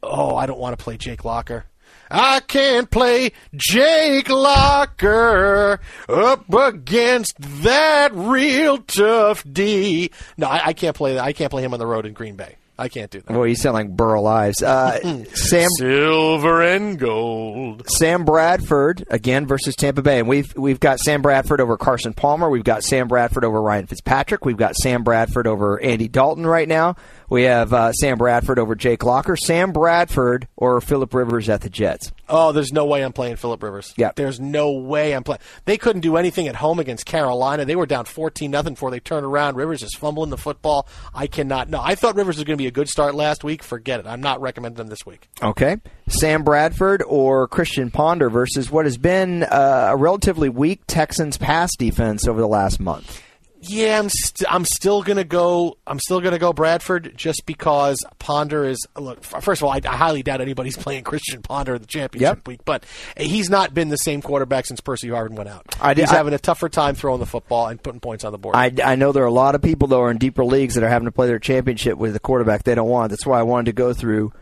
Oh, I don't want to play Jake Locker. I can't play Jake Locker up against that real tough D. No, I, I can't play that. I can't play him on the road in Green Bay. I can't do that. Well, you sound like Burl Ives. Uh, Sam Silver and gold. Sam Bradford again versus Tampa Bay, and we've we've got Sam Bradford over Carson Palmer. We've got Sam Bradford over Ryan Fitzpatrick. We've got Sam Bradford over Andy Dalton right now. We have uh, Sam Bradford over Jake Locker. Sam Bradford or Philip Rivers at the Jets. Oh, there's no way I'm playing Philip Rivers. Yeah. There's no way I'm playing. They couldn't do anything at home against Carolina. They were down 14 nothing before they turned around. Rivers is fumbling the football. I cannot. No, I thought Rivers was going to be a good start last week. Forget it. I'm not recommending him this week. Okay, Sam Bradford or Christian Ponder versus what has been uh, a relatively weak Texans pass defense over the last month. Yeah, I'm st- I'm still gonna go. I'm still gonna go Bradford just because Ponder is. Look, first of all, I, I highly doubt anybody's playing Christian Ponder in the championship Yep. week, but he's not been the same quarterback since Percy Harvin went out. I he's I- having a tougher time throwing the football and putting points on the board. I, I know there are a lot of people though are in deeper leagues that are having to play their championship with the quarterback they don't want. That's why I wanted to go through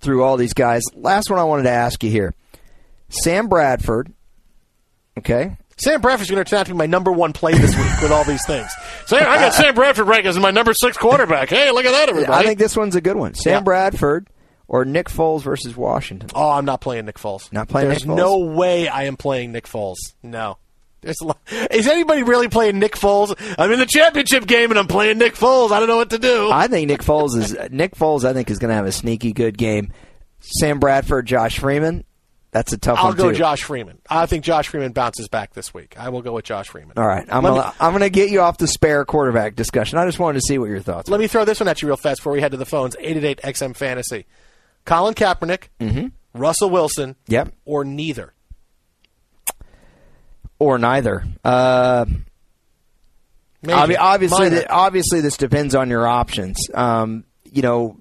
through all these guys. Last one I wanted to ask you here Sam Bradford. Okay. Sam Bradford's going to turn out to be my number one play this week with all these things. Sam, I got Sam Bradford ranked as my number six quarterback. Hey, look at that, everybody. I think this one's a good one. Sam Yeah. Bradford or Nick Foles versus Washington. Oh, I'm not playing Nick Foles. Not playing There's Nick Foles? no way I am playing Nick Foles. No. There's a lot. Is anybody really playing Nick Foles? I'm in the championship game and I'm playing Nick Foles. I don't know what to do. I think Nick Foles is Nick Foles. I think is going to have a sneaky good game. Sam Bradford, Josh Freeman. That's a tough one. I'll go too. Josh Freeman. I think Josh Freeman bounces back this week. I will go with Josh Freeman. All right, I'm gonna, me- I'm going to get you off the spare quarterback discussion. I just wanted to see what your thoughts. Let me throw this one at you real fast before we head to the phones. 888 XM Fantasy. Colin Kaepernick, Mhm. Russell Wilson, Yep. or neither. or neither. Uh, Maybe. obviously, Minor. th- obviously, this depends on your options. Um, you know,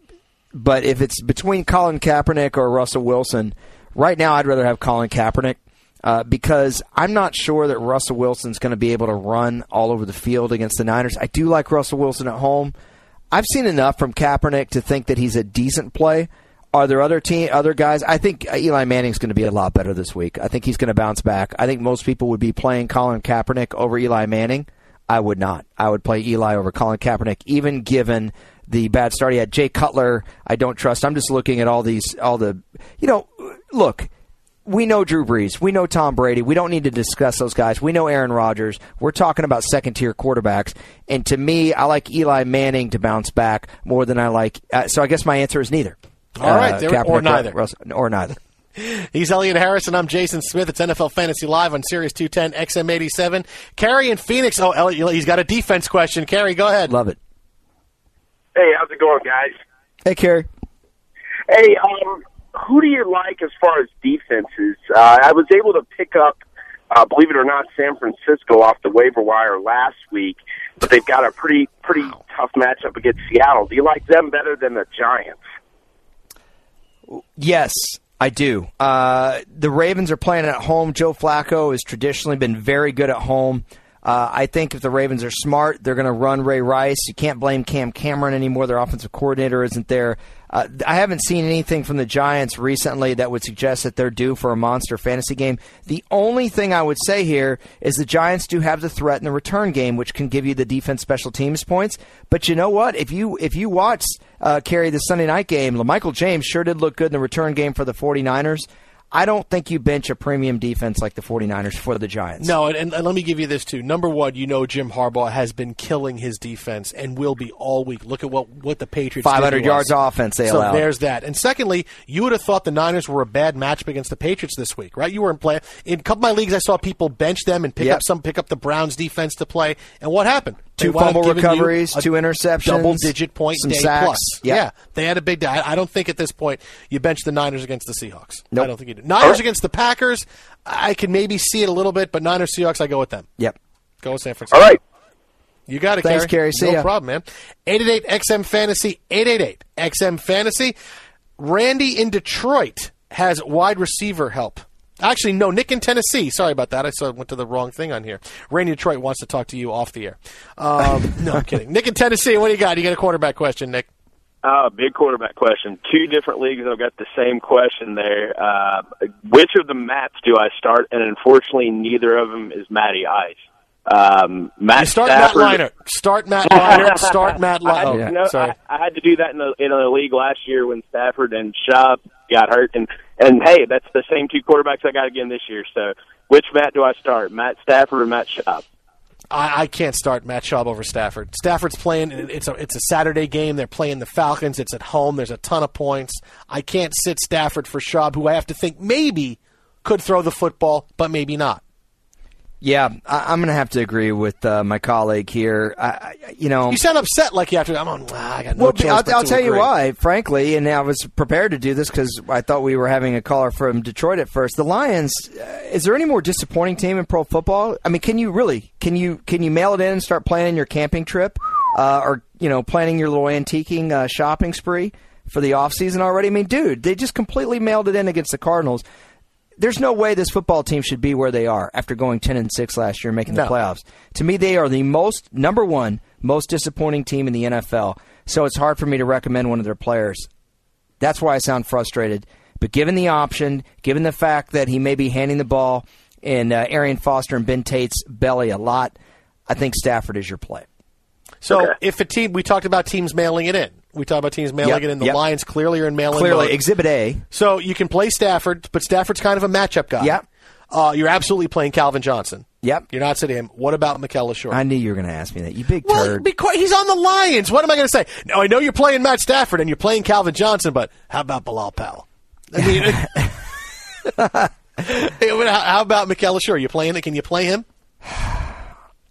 but if it's between Colin Kaepernick or Russell Wilson, right now I'd rather have Colin Kaepernick. Uh, because I'm not sure that Russell Wilson's going to be able to run all over the field against the Niners. I do like Russell Wilson at home. I've seen enough from Kaepernick to think that he's a decent play. Are there other team, other guys? I think Eli Manning's going to be a lot better this week. I think he's going to bounce back. I think most people would be playing Colin Kaepernick over Eli Manning. I would not. I would play Eli over Colin Kaepernick, even given the bad start he had. Jay Cutler, I don't trust. I'm just looking at all these, all the, you know, look. We know Drew Brees. We know Tom Brady. We don't need to discuss those guys. We know Aaron Rodgers. We're talking about second tier quarterbacks. And to me, I like Eli Manning to bounce back more than I like. Uh, so I guess my answer is neither. All right, Uh, there- Kaepernick or neither. Russell- or neither. He's Elliot Harrison. I'm Jason Smith. It's NFL Fantasy Live on Sirius 210 XM87. Carrie in Phoenix. Oh, Elliot, he's got a defense question. Carrie, go ahead. Love it. Hey, how's it going, guys? Hey, Kerry. Hey, um, who do you like as far as defenses? Uh, I was able to pick up, uh, believe it or not, San Francisco off the waiver wire last week, but they've got a pretty pretty tough matchup against Seattle. Do you like them better than the Giants? Yes, I do. Uh, the Ravens are playing at home. Joe Flacco has traditionally been very good at home. Uh, I think if the Ravens are smart, they're going to run Ray Rice. You can't blame Cam Cameron anymore. Their offensive coordinator isn't there. Uh, I haven't seen anything from the Giants recently that would suggest that they're due for a monster fantasy game. The only thing I would say here is the Giants do have the threat in the return game, which can give you the defense special teams points. But you know what? If you if you watch uh, carry the Sunday night game, LaMichael James sure did look good in the return game for the 49ers. I don't think you bench a premium defense like the 49ers for the Giants. No, and, and let me give you this too. Number one, you know Jim Harbaugh has been killing his defense and will be all week. Look at what what the Patriots. 500 to yards offense they so allowed. there's that. And secondly, you would have thought the Niners were a bad matchup against the Patriots this week, right? You weren't playing in a couple of my leagues. I saw people bench them and pick Yep. up some pick up the Browns defense to play. And what happened? They Two wound fumble recoveries, two interceptions, double digit point some day sacks. plus. Yep. Yeah, they had a big day. I I don't think at this point you bench the Niners against the Seahawks. Nope. I don't think you do. Niners against the Packers, I can maybe see it a little bit, but Niners Seahawks, I go with them. Yep. Go with San Francisco. All right. You got it, Thanks, Kerry. Kerry. See no ya. problem, man. 888 XM Fantasy, 888 XM Fantasy. Randy in Detroit has wide receiver help. Actually, no, Nick in Tennessee. Sorry about that. I saw went to the wrong thing on here. Randy in Detroit wants to talk to you off the air. Um, no, I'm kidding. Nick in Tennessee, what do you got? You got a quarterback question, Nick? Uh, big quarterback question. Two different leagues. I've got the same question there. Uh, which of the Matts do I start? And unfortunately, neither of them is Matty Ice. Um, Matt You start Stafford, Matt Leinart. Start Matt Leinart. Start Matt I had, Leinart. to, no, Sorry. I, I had to do that in the in a league last year when Stafford and Schaub got hurt, and and hey, that's the same two quarterbacks I got again this year. So, which Matt do I start? Matt Stafford or Matt Schaub? I, I can't start Matt Schaub over Stafford. Stafford's playing. It's a it's a Saturday game. They're playing the Falcons. It's at home. There's a ton of points. I can't sit Stafford for Schaub, who I have to think maybe could throw the football, but maybe not. Yeah, I, I'm going to have to agree with uh, my colleague here. I, I, you know, You sound upset like you have to. I'm on. Ah, I got no well, choice I'll, I'll tell you why, frankly, and I was prepared to do this because I thought we were having a caller from Detroit at first. The Lions. Uh, is there any more disappointing team in pro football? I mean, can you really can you can you mail it in and start planning your camping trip, uh, or you know, planning your little antiquing uh, shopping spree for the off season already? I mean, dude, they just completely mailed it in against the Cardinals. There's no way this football team should be where they are after going 10 and 6 last year and making the No. playoffs. To me, they are the most number one most disappointing team in the NFL. So it's hard for me to recommend one of their players. That's why I sound frustrated. But given the option, given the fact that he may be handing the ball in uh, Arian Foster and Ben Tate's belly a lot, I think Stafford is your play. So if a team, we talked about teams mailing it in. We talked about teams mailing Yep, it in. The yep. Lions clearly are in mail-in Clearly, mode. Exhibit A. So you can play Stafford, but Stafford's kind of a matchup guy. Yep. Uh, you're absolutely playing Calvin Johnson. Yep. You're not sitting him. What about Mikel Leshoure? I knew you were going to ask me that. You big Well, turd. because he's on the Lions. What am I going to say? No, I know you're playing Matt Stafford and you're playing Calvin Johnson, but how about Bilal Powell? I mean, how about Mikel Leshoure? You playing it? Can you play him?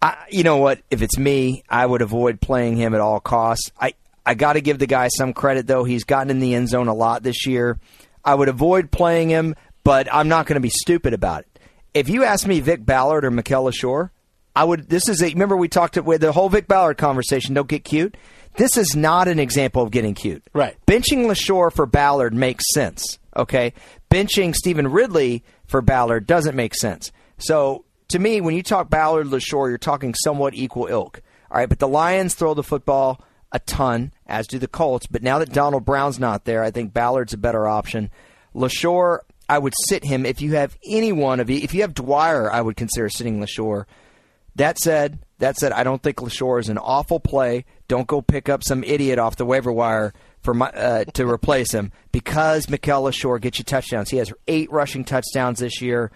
I, you know what? If it's me, I would avoid playing him at all costs. I, I got to give the guy some credit, though. He's gotten in the end zone a lot this year. I would avoid playing him, but I'm not going to be stupid about it. If you ask me Vick Ballard or Mikel Leshoure, I would. This is a. Remember we talked with the whole Vick Ballard conversation. Don't get cute. This is not an example of getting cute. Right. Benching Leshoure for Ballard makes sense. Okay. Benching Stevan Ridley for Ballard doesn't make sense. So to me, when you talk Ballard, Leshoure, you're talking somewhat equal ilk. All right. But the Lions throw the football a ton, as do the Colts. But now that Donald Brown's not there, I think Ballard's a better option. Leshoure, I would sit him if you have any one of you. If you have Dwyer, I would consider sitting Leshoure. That said, that said, I don't think Leshoure is an awful play. Don't go pick up some idiot off the waiver wire for my, uh, to replace him because Mikel Leshoure gets you touchdowns. He has eight rushing touchdowns this year.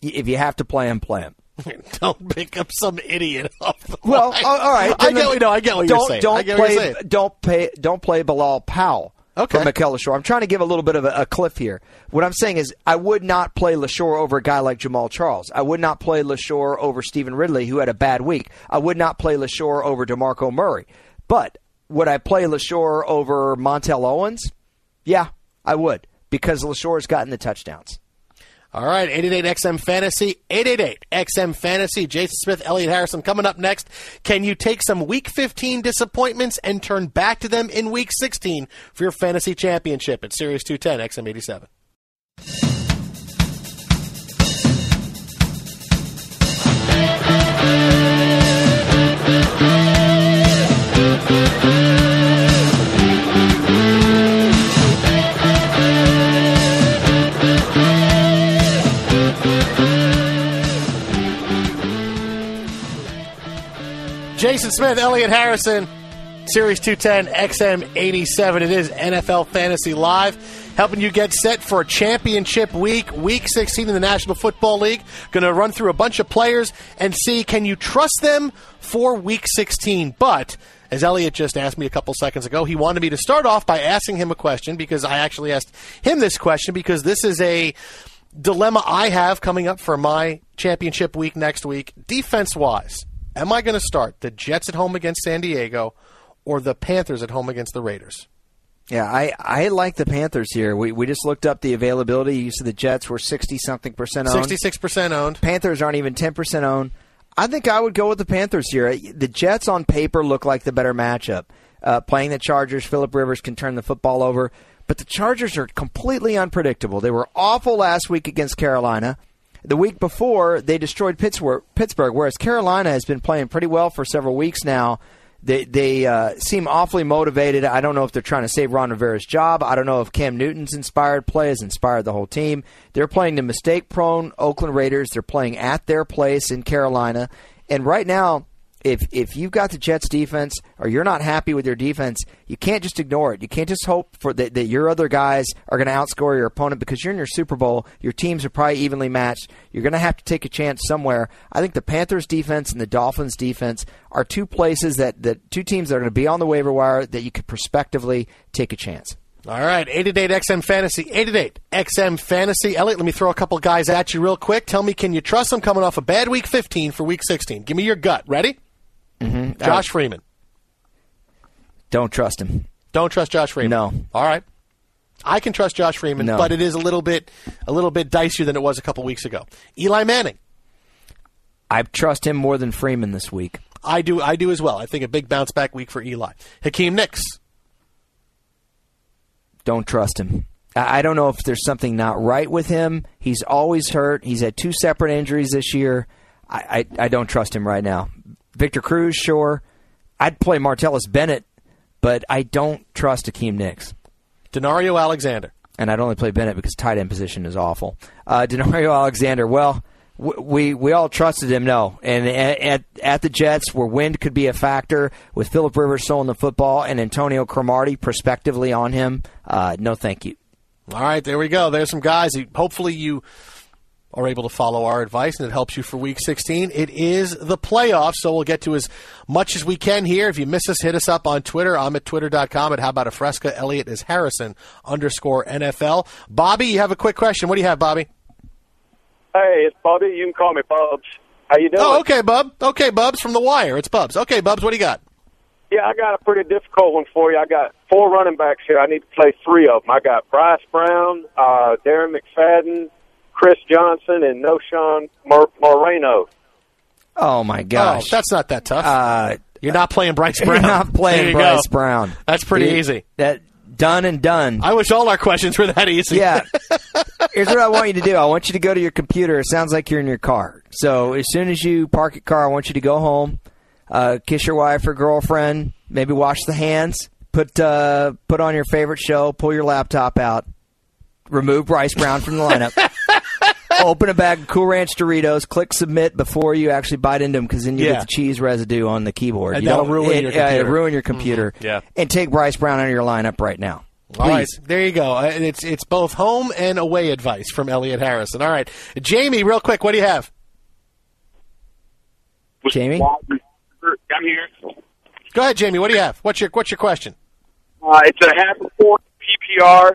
If you have to play him, play him. Don't pick up some idiot off the Well, line. all all right. I get what, no, I get what don't, you're saying. Don't I get what play. you're saying. Don't pay. Don't play Bilal Powell. Okay. For Mikel Leshoure. I'm trying to give a little bit of a, a cliff here. What I'm saying is, I would not play Leshoure over a guy like Jamaal Charles. I would not play Leshoure over Stevan Ridley, who had a bad week. I would not play Leshoure over DeMarco Murray. But would I play Leshoure over Montell Owens? Yeah, I would because Leshoure's gotten the touchdowns. All right, 888XM Fantasy, 888XM Fantasy. Jason Smith, Elliot Harrison coming up next. Can you take some Week 15 disappointments and turn back to them in Week 16 for your fantasy championship at Sirius 210 XM 87? Jason Smith, Elliot Harrison, Sirius 210 XM 87. It is NFL Fantasy Live, helping you get set for championship week, week 16 in the National Football League. Going to run through a bunch of players and see can you trust them for week 16. But as Elliot just asked me a couple seconds ago, he wanted me to start off by asking him a question because I actually asked him this question because this is a dilemma I have coming up for my championship week next week. Defense wise, am I going to start the Jets at home against San Diego or the Panthers at home against the Raiders? Yeah, I, I like the Panthers here. We, we just looked up the availability. You said the Jets were 60 something percent owned. 66% owned. Panthers aren't even 10% owned. I think I would go with the Panthers here. The Jets on paper look like the better matchup. Uh, playing the Chargers, Philip Rivers can turn the football over, but the Chargers are completely unpredictable. They were awful last week against Carolina. The week before, they destroyed Pittsburgh, Pittsburgh whereas Carolina has been playing pretty well for several weeks now. They they uh, seem awfully motivated. I don't know if they're trying to save Ron Rivera's job. I don't know if Cam Newton's inspired play has inspired the whole team. They're playing the mistake-prone Oakland Raiders. They're playing at their place in Carolina, and right now, if if you've got the Jets defense or you're not happy with your defense, you can't just ignore it. You can't just hope for that, that your other guys are going to outscore your opponent because you're in your Super Bowl. Your teams are probably evenly matched. You're going to have to take a chance somewhere. I think the Panthers defense and the Dolphins defense are two places that, that two teams that are going to be on the waiver wire that you could prospectively take a chance. All right, 888 XM Fantasy, 888 XM Fantasy. Elliot, let me throw a couple guys at you real quick. Tell me, can you trust them coming off a bad week 15 for week 16? Give me your gut. Ready? Mm-hmm. Josh Freeman. Don't trust him. Don't trust Josh Freeman. No. All right. I can trust Josh Freeman, No. but it is a little bit a little bit dicier than it was a couple weeks ago. Eli Manning. I trust him more than Freeman this week. I do I do as well. I think a big bounce back week for Eli. Hakeem Nicks. Don't trust him. I I don't know if there's something not right with him. He's always hurt. He's had two separate injuries this year. I, I, I don't trust him right now. Victor Cruz, sure. I'd play Martellus Bennett, but I don't trust Hakeem Nicks. Danario Alexander. and I'd only play Bennett because tight end position is awful. Uh, Danario Alexander, well, w- we we all trusted him, no. And at, at at the Jets, where wind could be a factor, with Philip Rivers throwing the football and Antonio Cromartie prospectively on him, uh, no, thank you. All right, there we go. There's some guys. Who, hopefully, you are able to follow our advice, and it helps you for Week 16. It is the playoffs, so we'll get to as much as we can here. If you miss us, hit us up on Twitter. I'm at twitter.com at How About a Fresca. Elliot is Harrison underscore NFL. Bobby, you have a quick question. What do you have, Bobby? Hey, it's Bobby. You can call me Bubs. How you doing? Oh, okay, Bub. Okay, Bubs from the Wire. It's Bubs. Okay, Bubs, what do you got? Yeah, I got a pretty difficult one for you. I got four running backs here. I need to play three of them. I got Bryce Brown, uh, Darren McFadden, Chris Johnson, and Knowshon Mor- Moreno. Oh my gosh, Oh, that's not that tough. Uh, You're not playing Bryce Brown. You're Brown. not playing you Bryce go. Brown. That's pretty Dude, easy. That done and done. I wish all our questions were that easy. Yeah. Here's what I want you to do. I want you to go to your computer. It sounds like you're in your car. So as soon as you park your car, I want you to go home, uh, kiss your wife or girlfriend, maybe wash the hands, put uh, put on your favorite show, pull your laptop out, remove Bryce Brown from the lineup. Open a bag of Cool Ranch Doritos. Click submit before you actually bite into them, because then you Yeah. get the cheese residue on the keyboard. And You that'll don't- ruin it- your yeah, it'll computer. ruin your computer. Mhm. Yeah. And take Bryce Brown out of your lineup right now. All right, there you go. Uh, it's it's both home and away advice from Elliot Harrison. All right, Jamie, real quick, what do you have? Jamie, I'm here. Go ahead, Jamie. What do you have? What's your what's your question? Uh, it's a half a point PPR.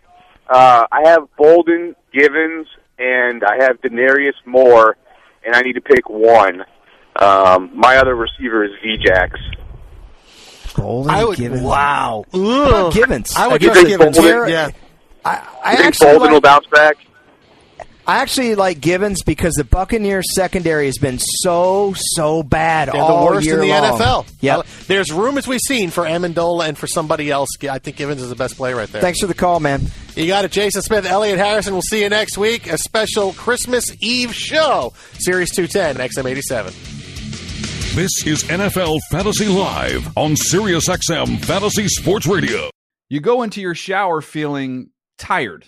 Uh, I have Bolden, Givens, and I have Denarius Moore, and I need to pick one. Um, my other receiver is VJax. Golden I would. Givens. Wow. How Givens. I would You trust think Givens. Bolden- Yeah. I, I You think actually Bolden like, will bounce back? I actually like Givens because the Buccaneers secondary has been so so bad They're the worst year in the long. NFL. Yep. Uh, There's room, as we've seen, for Amendola and for somebody else. I think Givens is the best play right there. Thanks for the call, man. You got it, Jason Smith, Elliot Harrison. We'll see you next week. A special Christmas Eve show, Sirius 210, XM87. This is NFL Fantasy Live on SiriusXM Fantasy Sports Radio. You go into your shower feeling tired,